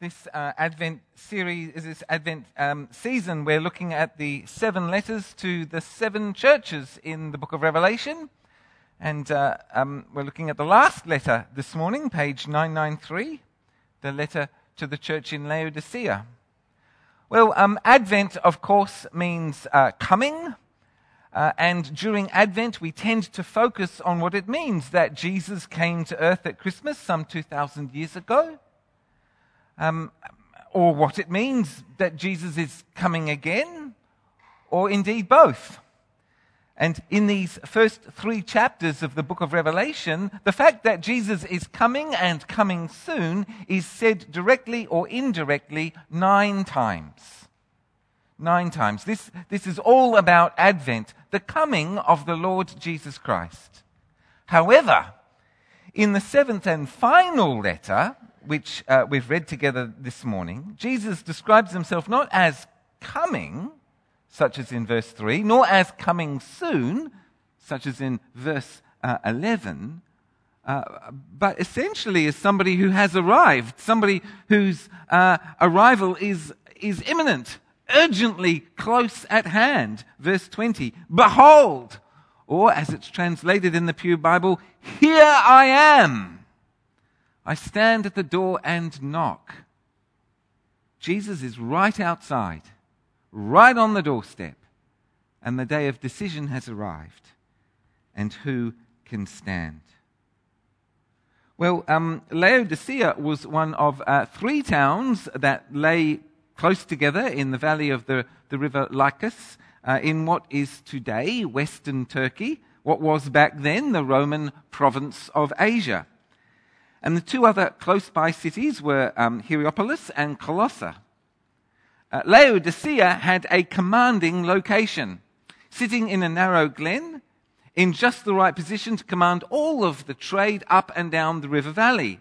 this uh, Advent series, this Advent um, season, we're looking at the seven letters to the seven churches in the book of Revelation. And uh, um, we're looking at the last letter this morning, page 993, the letter to the church in Laodicea. Well, um, Advent, of course, means uh, coming. Uh, and during Advent, we tend to focus on what it means that Jesus came to earth at Christmas some 2,000 years ago um, or what it means that Jesus is coming again, or indeed both. And in these first three chapters of the book of Revelation, the fact that Jesus is coming and coming soon is said directly or indirectly nine times. Nine times. This, this is all about Advent, the coming of the Lord Jesus Christ. However, in the seventh and final letter, which uh, we've read together this morning, Jesus describes himself not as coming, such as in verse 3, nor as coming soon, such as in verse uh, 11, uh, but essentially as somebody who has arrived, somebody whose uh, arrival is, is imminent, urgently close at hand. Verse 20, Behold, or as it's translated in the Pew Bible, Here I am. I stand at the door and knock. Jesus is right outside, right on the doorstep, and the day of decision has arrived. And who can stand? Well, um, Laodicea was one of uh, three towns that lay close together in the valley of the, the river Lycus uh, in what is today Western Turkey, what was back then the Roman province of Asia. And the two other close by cities were um, Hierapolis and Colossa. Uh, Laodicea had a commanding location, sitting in a narrow glen in just the right position to command all of the trade up and down the river valley.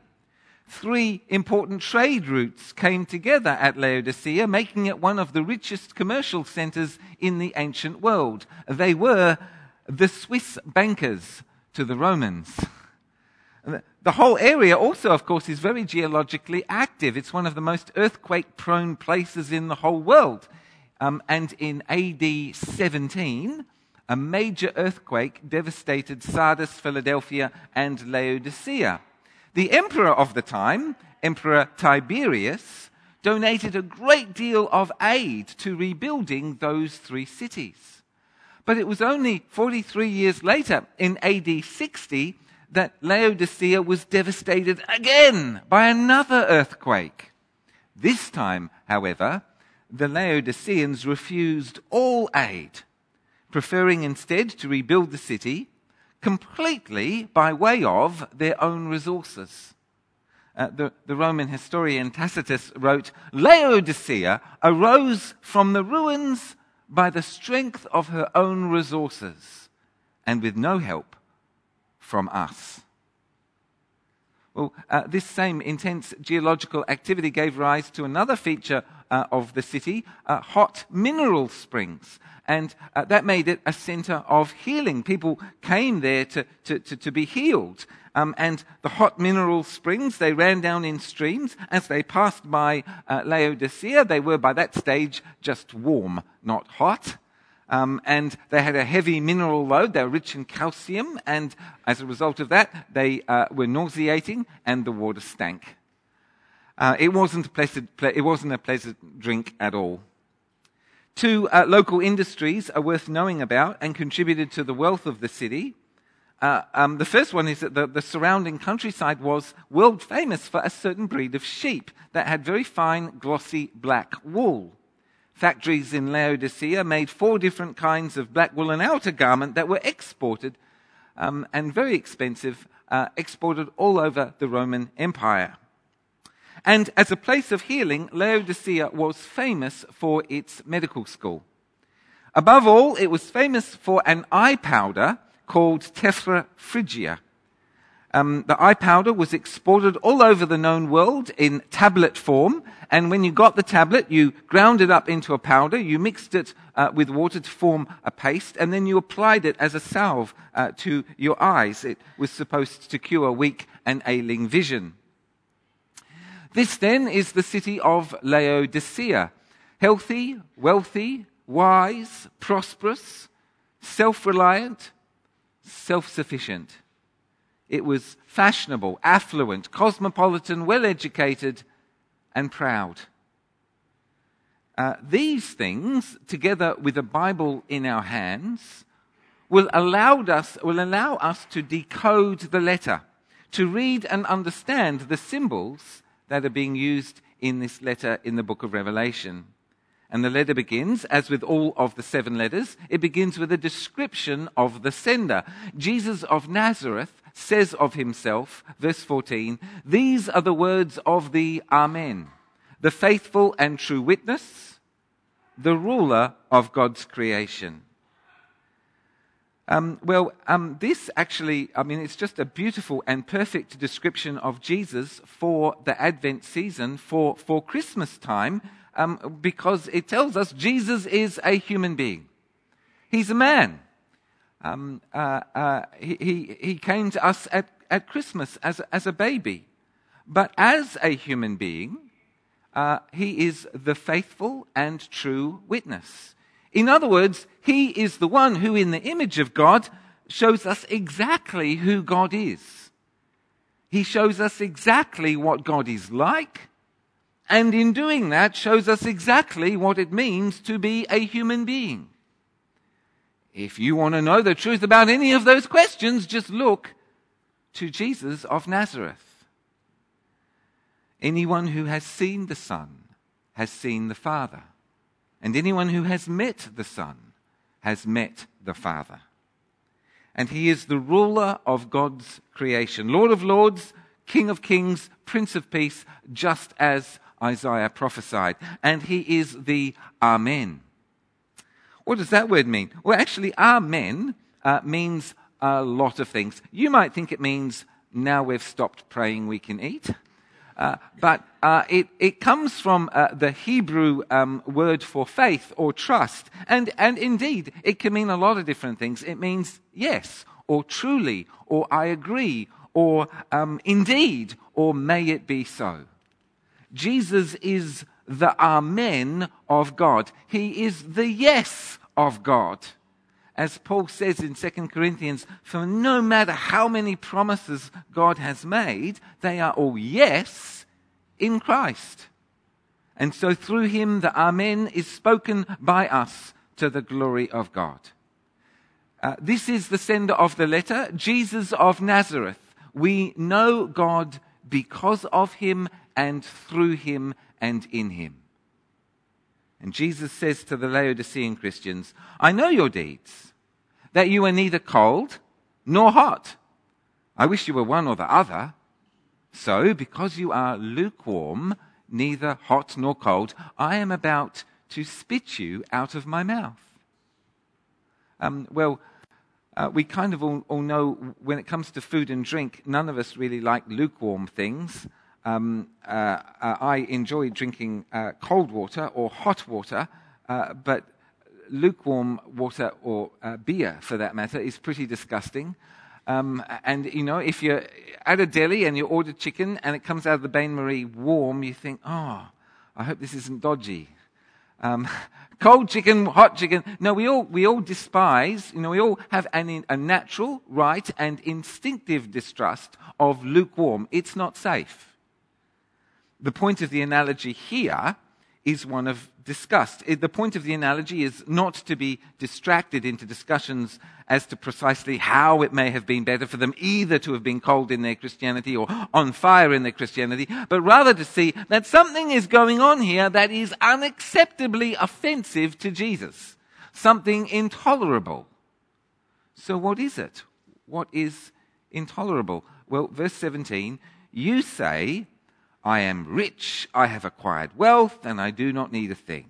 Three important trade routes came together at Laodicea, making it one of the richest commercial centers in the ancient world. They were the Swiss bankers to the Romans. The whole area also, of course, is very geologically active. It's one of the most earthquake prone places in the whole world. Um, and in AD 17, a major earthquake devastated Sardis, Philadelphia, and Laodicea. The emperor of the time, Emperor Tiberius, donated a great deal of aid to rebuilding those three cities. But it was only 43 years later, in AD 60, that Laodicea was devastated again by another earthquake. This time, however, the Laodiceans refused all aid, preferring instead to rebuild the city completely by way of their own resources. Uh, the, the Roman historian Tacitus wrote, Laodicea arose from the ruins by the strength of her own resources and with no help from us. Well, uh, this same intense geological activity gave rise to another feature uh, of the city, uh, hot mineral springs. And uh, that made it a center of healing. People came there to, to, to, to be healed. Um, and the hot mineral springs, they ran down in streams. As they passed by uh, Laodicea, they were by that stage just warm, not hot. Um, and they had a heavy mineral load. They were rich in calcium, and as a result of that, they uh, were nauseating, and the water stank. Uh, it, wasn't a pleasant, it wasn't a pleasant drink at all. Two uh, local industries are worth knowing about and contributed to the wealth of the city. Uh, um, the first one is that the, the, surrounding countryside was world famous for a certain breed of sheep that had very fine, glossy black wool. Factories in Laodicea made four different kinds of black woolen outer garment that were exported um, and very expensive, uh, exported all over the Roman Empire. And as a place of healing, Laodicea was famous for its medical school. Above all, it was famous for an eye powder called Tephra Phrygia. Um, the eye powder was exported all over the known world in tablet form and when you got the tablet, you ground it up into a powder, you mixed it uh, with water to form a paste, and then you applied it as a salve uh, to your eyes. It was supposed to cure weak and ailing vision. This then is the city of Laodicea healthy, wealthy, wise, prosperous, self reliant, self sufficient. It was fashionable, affluent, cosmopolitan, well educated, and proud. Uh, these things, together with a Bible in our hands, will us, will allow us to decode the letter, to read and understand the symbols that are being used in this letter in the book of Revelation. And the letter begins, as with all of the seven letters, it begins with a description of the sender. Jesus of Nazareth says of himself, verse 14, These are the words of the Amen, the faithful and true witness, the ruler of God's creation. Um, well, um, this actually, I mean, it's just a beautiful and perfect description of Jesus for the Advent season, for, for Christmas time, um, because it tells us Jesus is a human being. He's a man. Um, uh, uh, he, he, he, came to us at, at Christmas as, as a baby. But as a human being, uh, he is the faithful and true witness. In other words, he is the one who, in the image of God, shows us exactly who God is. He shows us exactly what God is like, and in doing that, shows us exactly what it means to be a human being. If you want to know the truth about any of those questions, just look to Jesus of Nazareth. Anyone who has seen the Son has seen the Father. And anyone who has met the Son has met the Father. And he is the ruler of God's creation, Lord of lords, King of kings, Prince of peace, just as Isaiah prophesied. And he is the Amen. What does that word mean? Well, actually, Amen uh, means a lot of things. You might think it means now we've stopped praying, we can eat. Uh, but uh, it, it, comes from uh, the Hebrew um, word for faith or trust. And, and indeed, it can mean a lot of different things. It means yes, or truly, or I agree, or um, indeed, or may it be so. Jesus is the Amen of God. He is the yes of God as Paul says in 2 Corinthians, for no matter how many promises God has made, they are all yes in Christ. And so through him, the Amen is spoken by us to the glory of God. Uh, this is the sender of the letter, Jesus of Nazareth. We know God because of him and through him and in him. And Jesus says to the Laodicean Christians, I know your deeds, that you are neither cold nor hot. I wish you were one or the other. So, because you are lukewarm, neither hot nor cold, I am about to spit you out of my mouth. Um, well, uh, we kind of all, all, know when it comes to food and drink, none of us really like lukewarm things. Um, uh, uh, I enjoy drinking uh, cold water or hot water, uh, but lukewarm water or uh, beer, for that matter, is pretty disgusting. Um, and you know, if you're at a deli and you order chicken and it comes out of the bain marie warm, you think, oh, I hope this isn't dodgy. Um, cold chicken, hot chicken. No, we all, we all despise, you know, we all have an, a natural, right, and instinctive distrust of lukewarm. It's not safe the point of the analogy here is one of disgust. The point of the analogy is not to be distracted into discussions as to precisely how it may have been better for them either to have been cold in their Christianity or on fire in their Christianity, but rather to see that something is going on here that is unacceptably offensive to Jesus. Something intolerable. So what is it? What is intolerable? Well, verse 17, you say, I am rich, I have acquired wealth, and I do not need a thing.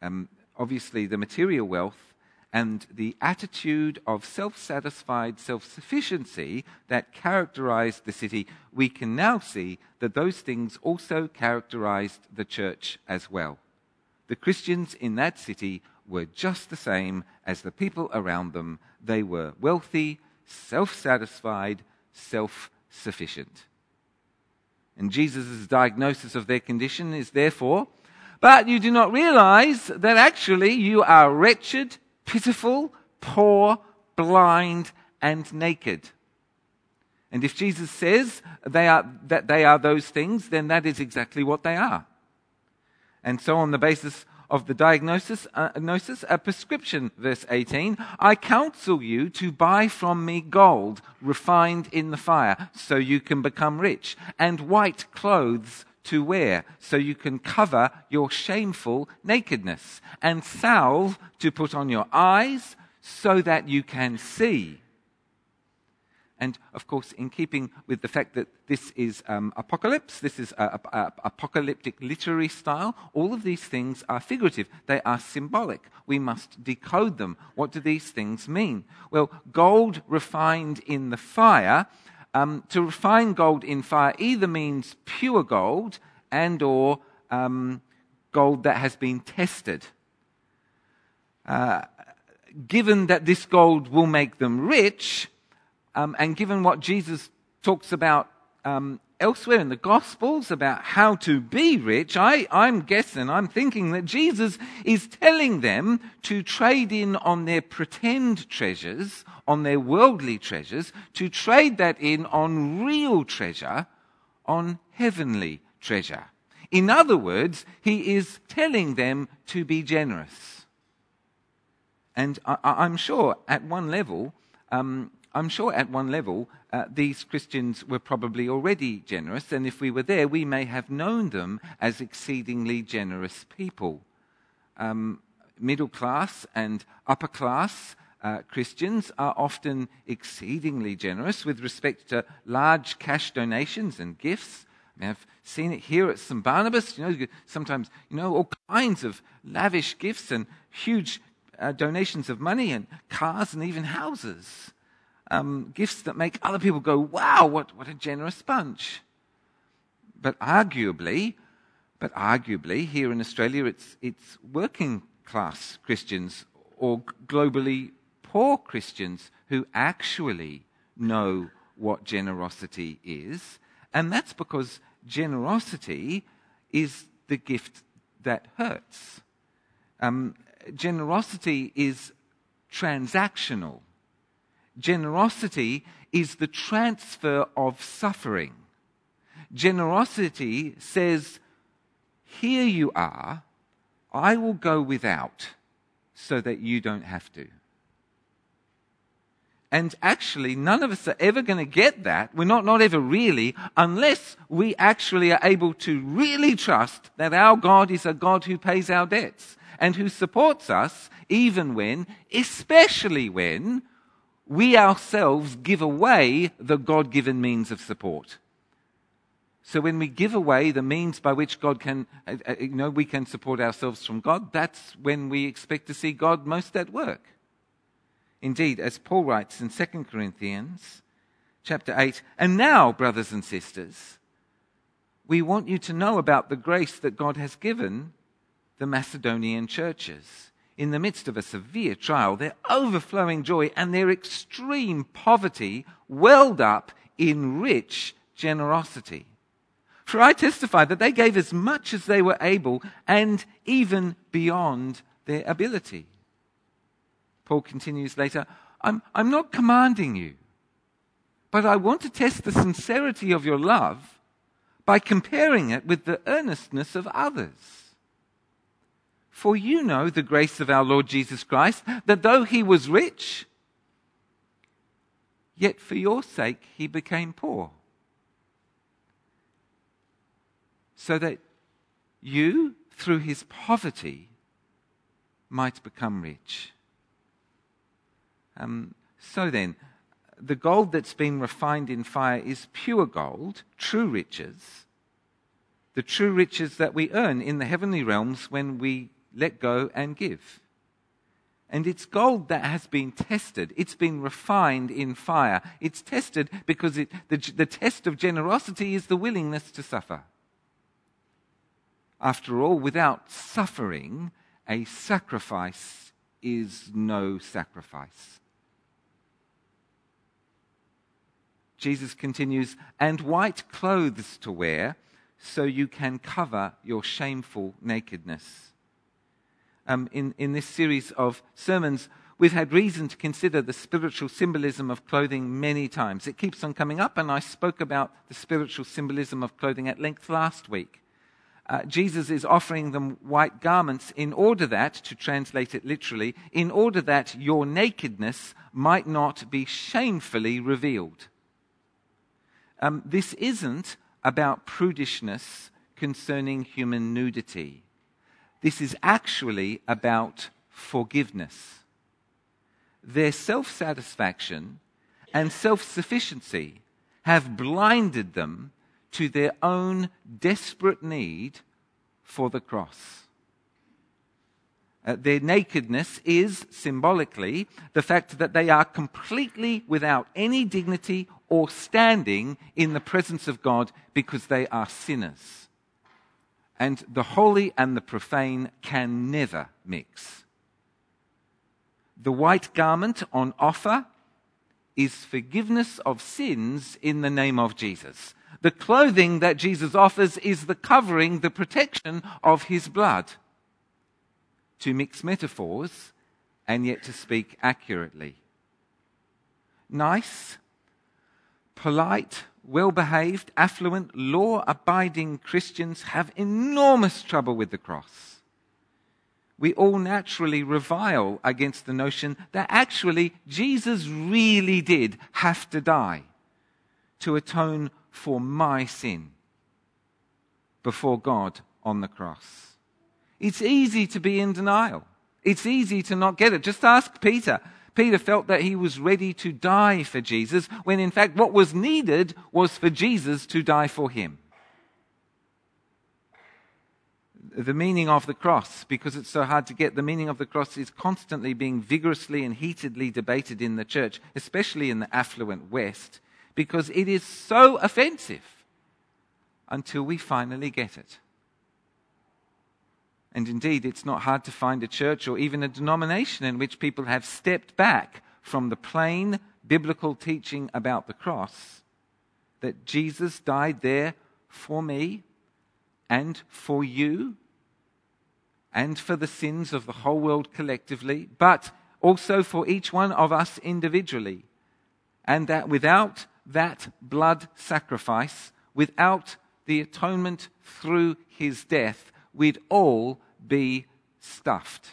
Um, obviously, the material wealth and the attitude of self satisfied self sufficiency that characterized the city, we can now see that those things also characterized the church as well. The Christians in that city were just the same as the people around them. They were wealthy, self satisfied, self sufficient. And Jesus' diagnosis of their condition is therefore, but you do not realize that actually you are wretched, pitiful, poor, blind, and naked. And if Jesus says they are, that they are those things, then that is exactly what they are. And so, on the basis of the diagnosis, uh, gnosis, a prescription, verse 18, I counsel you to buy from me gold refined in the fire, so you can become rich, and white clothes to wear, so you can cover your shameful nakedness, and salve to put on your eyes, so that you can see. And of course, in keeping with the fact that this is um, apocalypse, this is a, a, a, apocalyptic literary style, all of these things are figurative. They are symbolic. We must decode them. What do these things mean? Well, gold refined in the fire. Um, to refine gold in fire either means pure gold and or um, gold that has been tested. Uh, given that this gold will make them rich, um, and given what Jesus talks about um, elsewhere in the Gospels about how to be rich, I, I'm guessing, I'm thinking that Jesus is telling them to trade in on their pretend treasures, on their worldly treasures, to trade that in on real treasure, on heavenly treasure. In other words, he is telling them to be generous. And I, am sure at one level, um, I'm sure at one level, uh, these Christians were probably already generous, and if we were there, we may have known them as exceedingly generous people. Um, middle class and upper class uh, Christians are often exceedingly generous with respect to large cash donations and gifts. I I've seen it here at St. Barnabas. You know, sometimes, you know, all kinds of lavish gifts and huge uh, donations of money and cars and even houses um, gifts that make other people go, wow, what, what a generous bunch. But arguably, but arguably, here in Australia, it's, it's working class Christians or globally poor Christians who actually know what generosity is. And that's because generosity is the gift that hurts. Um, generosity is transactional. Generosity is the transfer of suffering. Generosity says, Here you are, I will go without so that you don't have to. And actually, none of us are ever going to get that. We're not, not ever really, unless we actually are able to really trust that our God is a God who pays our debts and who supports us even when, especially when, we ourselves give away the God given means of support. So when we give away the means by which God can, uh, uh, you know, we can support ourselves from God, that's when we expect to see God most at work. Indeed, as Paul writes in 2 Corinthians chapter 8, and now, brothers and sisters, we want you to know about the grace that God has given the Macedonian churches in the midst of a severe trial, their overflowing joy and their extreme poverty welled up in rich generosity. For I testify that they gave as much as they were able and even beyond their ability. Paul continues later I'm, I'm not commanding you, but I want to test the sincerity of your love by comparing it with the earnestness of others. For you know the grace of our Lord Jesus Christ, that though he was rich, yet for your sake he became poor. So that you, through his poverty, might become rich. Um, so then, the gold that's been refined in fire is pure gold, true riches, the true riches that we earn in the heavenly realms when we let go and give. And it's gold that has been tested. It's been refined in fire. It's tested because it, the, the test of generosity is the willingness to suffer. After all, without suffering, a sacrifice is no sacrifice. Jesus continues, and white clothes to wear so you can cover your shameful nakedness. Um, in, in this series of sermons, we've had reason to consider the spiritual symbolism of clothing many times. It keeps on coming up, and I spoke about the spiritual symbolism of clothing at length last week. Uh, Jesus is offering them white garments in order that, to translate it literally, in order that your nakedness might not be shamefully revealed. Um, this isn't about prudishness concerning human nudity. This is actually about forgiveness. Their self satisfaction and self sufficiency have blinded them to their own desperate need for the cross. Uh, their nakedness is symbolically the fact that they are completely without any dignity or standing in the presence of God because they are sinners. And the holy and the profane can never mix. The white garment on offer is forgiveness of sins in the name of Jesus. The clothing that Jesus offers is the covering, the protection of his blood. To mix metaphors and yet to speak accurately. Nice polite, well behaved, affluent, law abiding Christians have enormous trouble with the cross. We all naturally revile against the notion that actually Jesus really did have to die to atone for my sin before God on the cross. It's easy to be in denial. It's easy to not get it. Just ask Peter. Peter felt that he was ready to die for Jesus, when in fact what was needed was for Jesus to die for him. The meaning of the cross, because it's so hard to get, the meaning of the cross is constantly being vigorously and heatedly debated in the church, especially in the affluent West, because it is so offensive until we finally get it. And indeed, it's not hard to find a church or even a denomination in which people have stepped back from the plain biblical teaching about the cross that Jesus died there for me and for you and for the sins of the whole world collectively, but also for each one of us individually. And that without that blood sacrifice, without the atonement through his death, we'd all be stuffed.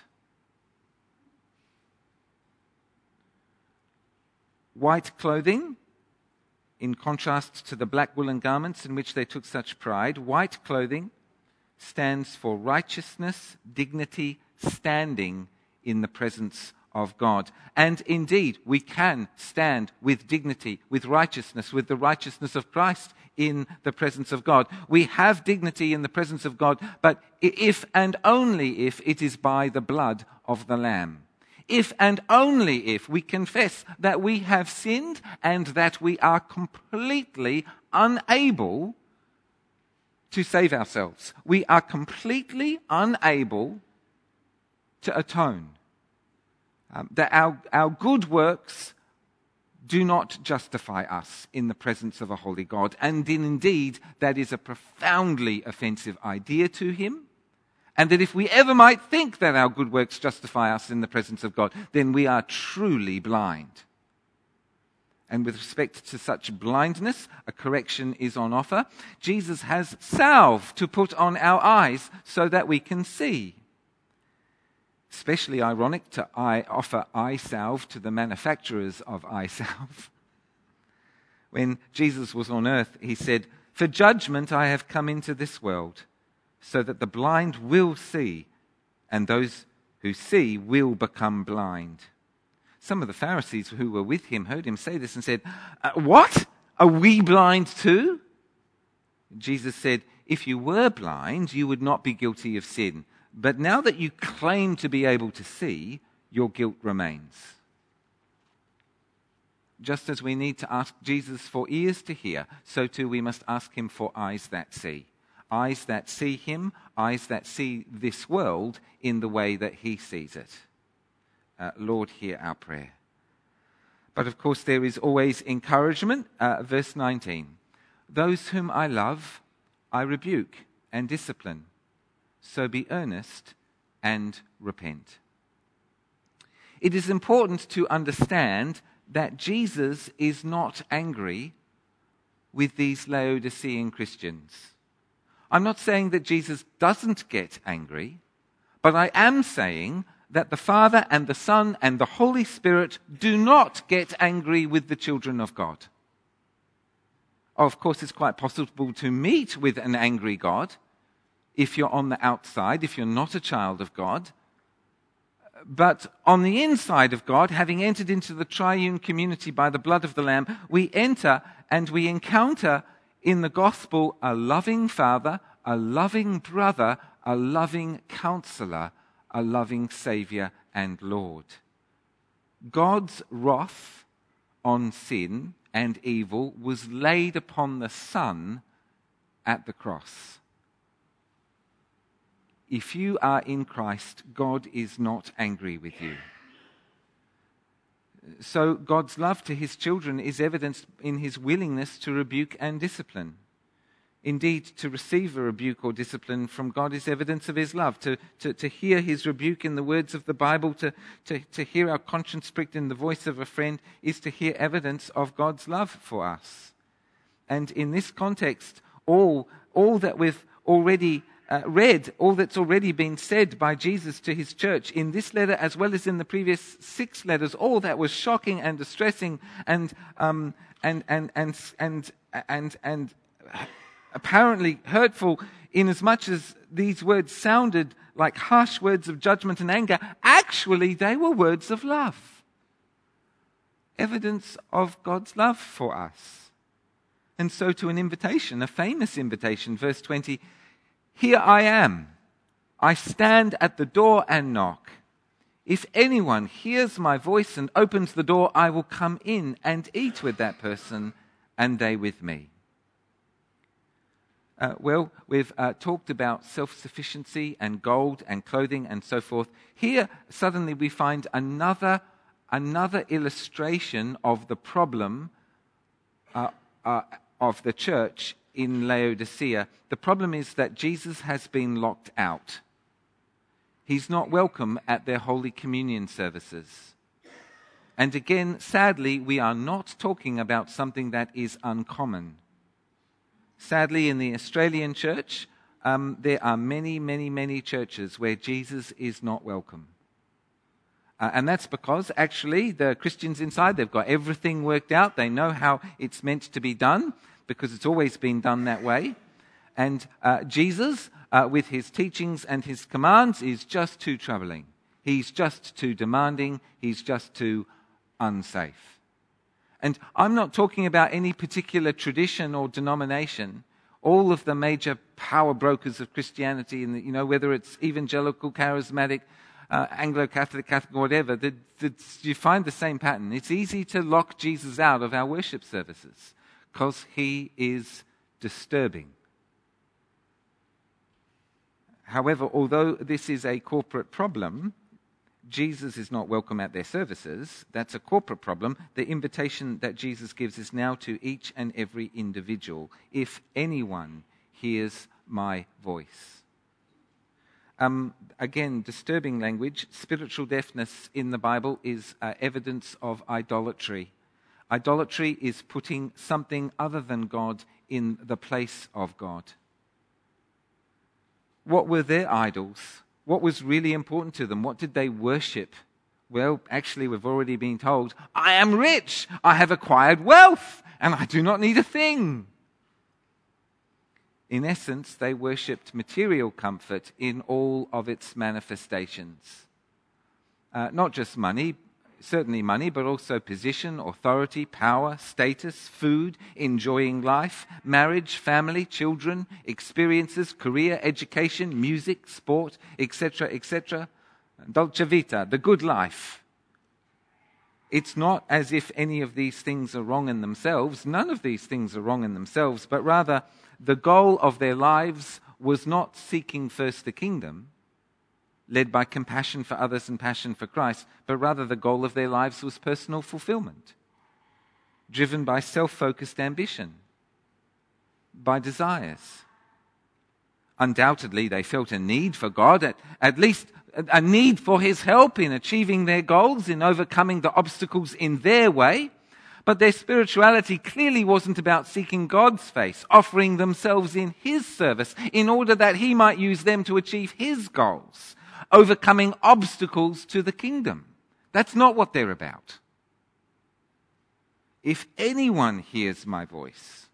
White clothing, in contrast to the black woolen garments in which they took such pride, white clothing stands for righteousness, dignity, standing in the presence of God. And indeed, we can stand with dignity, with righteousness, with the righteousness of Christ in the presence of God. We have dignity in the presence of God, but if and only if it is by the blood of the Lamb. If and only if we confess that we have sinned and that we are completely unable to save ourselves. We are completely unable to atone. Um, that our, our good works do not justify us in the presence of a holy God. And indeed, that is a profoundly offensive idea to him. And that if we ever might think that our good works justify us in the presence of God, then we are truly blind. And with respect to such blindness, a correction is on offer. Jesus has salve to put on our eyes so that we can see especially ironic to eye, offer eye salve to the manufacturers of eye salve. when Jesus was on earth, he said, For judgment I have come into this world, so that the blind will see, and those who see will become blind. Some of the Pharisees who were with him heard him say this and said, uh, What? Are we blind too? Jesus said, If you were blind, you would not be guilty of sin. But now that you claim to be able to see, your guilt remains. Just as we need to ask Jesus for ears to hear, so too we must ask him for eyes that see. Eyes that see him, eyes that see this world in the way that he sees it. Uh, Lord, hear our prayer. But of course, there is always encouragement. Uh, verse 19 Those whom I love, I rebuke and discipline. So be earnest and repent. It is important to understand that Jesus is not angry with these Laodicean Christians. I'm not saying that Jesus doesn't get angry, but I am saying that the Father and the Son and the Holy Spirit do not get angry with the children of God. Of course, it's quite possible to meet with an angry God if you're on the outside, if you're not a child of God. But on the inside of God, having entered into the triune community by the blood of the Lamb, we enter and we encounter in the gospel a loving Father, a loving brother, a loving counselor, a loving Savior and Lord. God's wrath on sin and evil was laid upon the Son at the cross. If you are in Christ, God is not angry with you. So, God's love to his children is evidenced in his willingness to rebuke and discipline. Indeed, to receive a rebuke or discipline from God is evidence of his love. To, to, to hear his rebuke in the words of the Bible, to, to, to hear our conscience pricked in the voice of a friend, is to hear evidence of God's love for us. And in this context, all, all that we've already uh, read all that's already been said by Jesus to his church in this letter as well as in the previous six letters, all that was shocking and distressing and, um, and, and, and, and, and, and apparently hurtful, in as much as these words sounded like harsh words of judgment and anger, actually they were words of love. Evidence of God's love for us. And so to an invitation, a famous invitation, verse 20 here I am. I stand at the door and knock. If anyone hears my voice and opens the door, I will come in and eat with that person and they with me. Uh, well, we've uh, talked about self sufficiency and gold and clothing and so forth. Here, suddenly, we find another, another illustration of the problem uh, uh of the church in Laodicea. The problem is that Jesus has been locked out. He's not welcome at their Holy Communion services. And again, sadly, we are not talking about something that is uncommon. Sadly, in the Australian church, um, there are many, many, many churches where Jesus is not welcome. Uh, and that's because actually the Christians inside, they've got everything worked out. They know how it's meant to be done because it's always been done that way. And uh, Jesus, uh, with his teachings and his commands, is just too troubling. He's just too demanding. He's just too unsafe. And I'm not talking about any particular tradition or denomination. All of the major power brokers of Christianity, and you know, whether it's evangelical, charismatic, uh, Anglo-Catholic, Catholic, or whatever, the, the, you find the same pattern. It's easy to lock Jesus out of our worship services because he is disturbing. However, although this is a corporate problem, Jesus is not welcome at their services. That's a corporate problem. The invitation that Jesus gives is now to each and every individual. If anyone hears my voice. Um, again, disturbing language. Spiritual deafness in the Bible is uh, evidence of idolatry. Idolatry is putting something other than God in the place of God. What were their idols? What was really important to them? What did they worship? Well, actually, we've already been told, I am rich, I have acquired wealth, and I do not need a thing. In essence, they worshipped material comfort in all of its manifestations. Uh, not just money, certainly money, but also position, authority, power, status, food, enjoying life, marriage, family, children, experiences, career, education, music, sport, etc., etc. Dolce vita, the good life. It's not as if any of these things are wrong in themselves. None of these things are wrong in themselves, but rather the goal of their lives was not seeking first the kingdom led by compassion for others and passion for Christ, but rather the goal of their lives was personal fulfillment. driven by self focused ambition, by desires. Undoubtedly, they felt a need for God, at, at least a need for His help in achieving their goals, in overcoming the obstacles in their way. But their spirituality clearly wasn't about seeking God's face, offering themselves in His service in order that He might use them to achieve His goals, overcoming obstacles to the kingdom. That's not what they're about. If anyone hears my voice,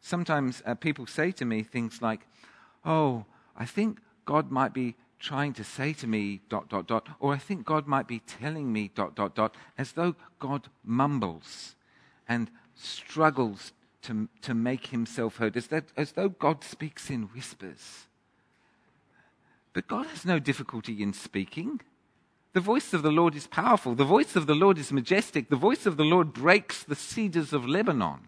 sometimes uh, people say to me things like, Oh, I think God might be trying to say to me, dot, dot, dot, or I think God might be telling me, dot, dot, dot, as though God mumbles and struggles to, to make himself heard, as, that, as though God speaks in whispers. But God has no difficulty in speaking. The voice of the Lord is powerful. The voice of the Lord is majestic. The voice of the Lord breaks the cedars of Lebanon.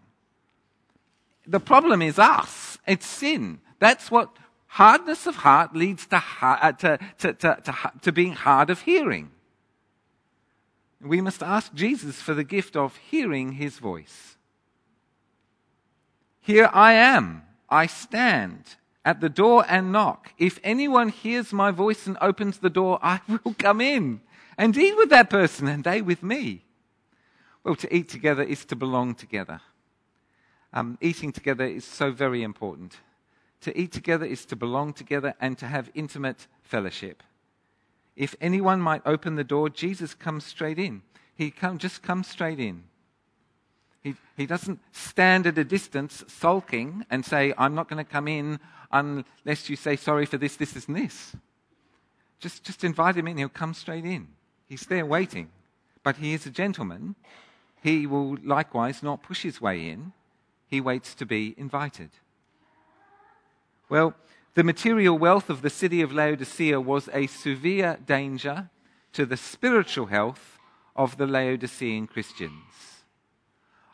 The problem is us. It's sin. That's what hardness of heart leads to, uh, to, to, to, to being hard of hearing. We must ask Jesus for the gift of hearing his voice. Here I am. I stand at the door and knock. If anyone hears my voice and opens the door, I will come in and eat with that person and they with me. Well, to eat together is to belong together. Um, eating together is so very important. To eat together is to belong together and to have intimate fellowship. If anyone might open the door, Jesus comes straight in. He come, just comes straight in. He, he doesn't stand at a distance sulking and say, I'm not going to come in unless you say sorry for this, this, and this. Just, just invite him in. He'll come straight in. He's there waiting. But he is a gentleman. He will likewise not push his way in. He waits to be invited. Well, the material wealth of the city of Laodicea was a severe danger to the spiritual health of the Laodicean Christians.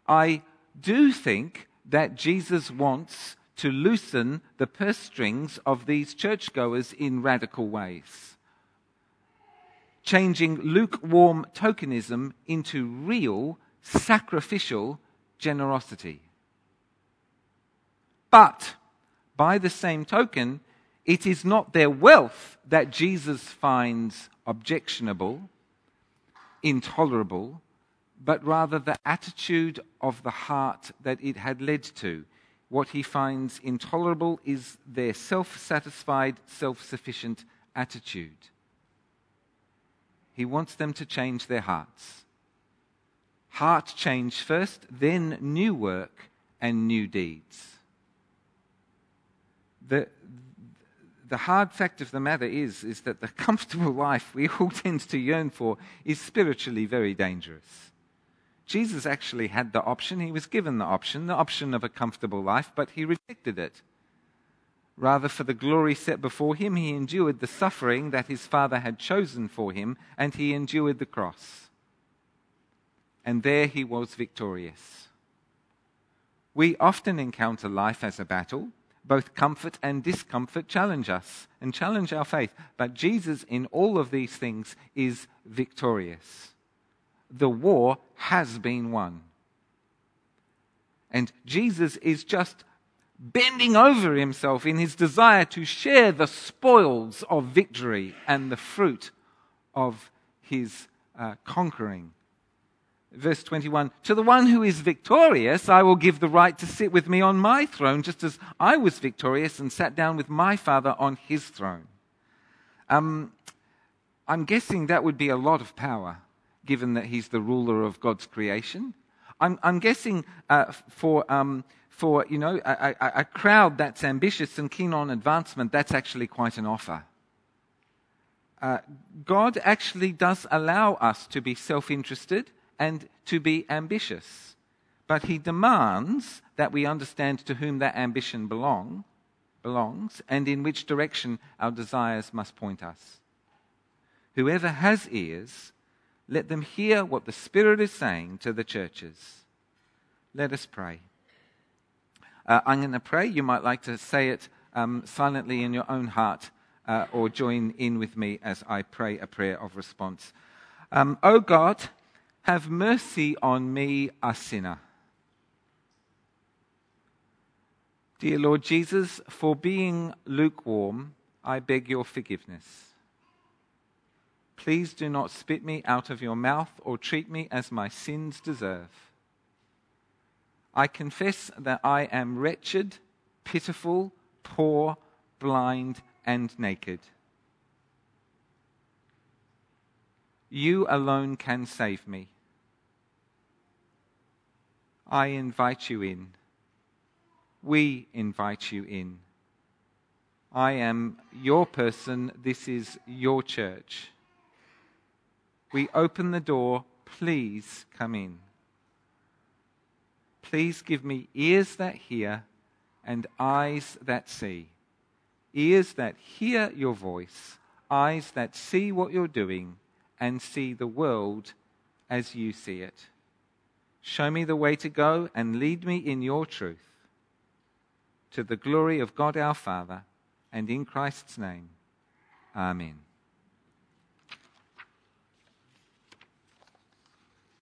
I do think that Jesus wants to loosen the purse strings of these churchgoers in radical ways, changing lukewarm tokenism into real sacrificial generosity. But, by the same token, it is not their wealth that Jesus finds objectionable, intolerable, but rather the attitude of the heart that it had led to. What he finds intolerable is their self satisfied, self sufficient attitude. He wants them to change their hearts. Heart change first, then new work and new deeds. The, the hard fact of the matter is, is that the comfortable life we all tend to yearn for is spiritually very dangerous. Jesus actually had the option, he was given the option, the option of a comfortable life, but he rejected it. Rather, for the glory set before him, he endured the suffering that his Father had chosen for him, and he endured the cross. And there he was victorious. We often encounter life as a battle. Both comfort and discomfort challenge us and challenge our faith. But Jesus, in all of these things, is victorious the war has been won. And Jesus is just bending over himself in his desire to share the spoils of victory and the fruit of his uh, conquering. Verse 21 To the one who is victorious, I will give the right to sit with me on my throne, just as I was victorious and sat down with my Father on his throne. Um, I'm guessing that would be a lot of power given that he's the ruler of God's creation. I'm, I'm guessing uh, for, um, for you know, a, a, a crowd that's ambitious and keen on advancement, that's actually quite an offer. Uh, God actually does allow us to be self interested and to be ambitious. But He demands that we understand to whom that ambition belong, belongs and in which direction our desires must point us. Whoever has ears, let them hear what the Spirit is saying to the churches. Let us pray. Uh, I'm going to pray. You might like to say it um, silently in your own heart uh, or join in with me as I pray a prayer of response. Um, oh God, Have mercy on me, a sinner. Dear Lord Jesus, for being lukewarm, I beg your forgiveness. Please do not spit me out of your mouth or treat me as my sins deserve. I confess that I am wretched, pitiful, poor, blind, and naked. You alone can save me. I invite you in we invite you in. I am your person, this is your church. We open the door, please come in. Please give me ears that hear and eyes that see. Ears that hear your voice, eyes that see what you're doing and see the world as you see it. Show me the way to go and lead me in your truth to the glory of God our Father, and in Christ's name. Amen.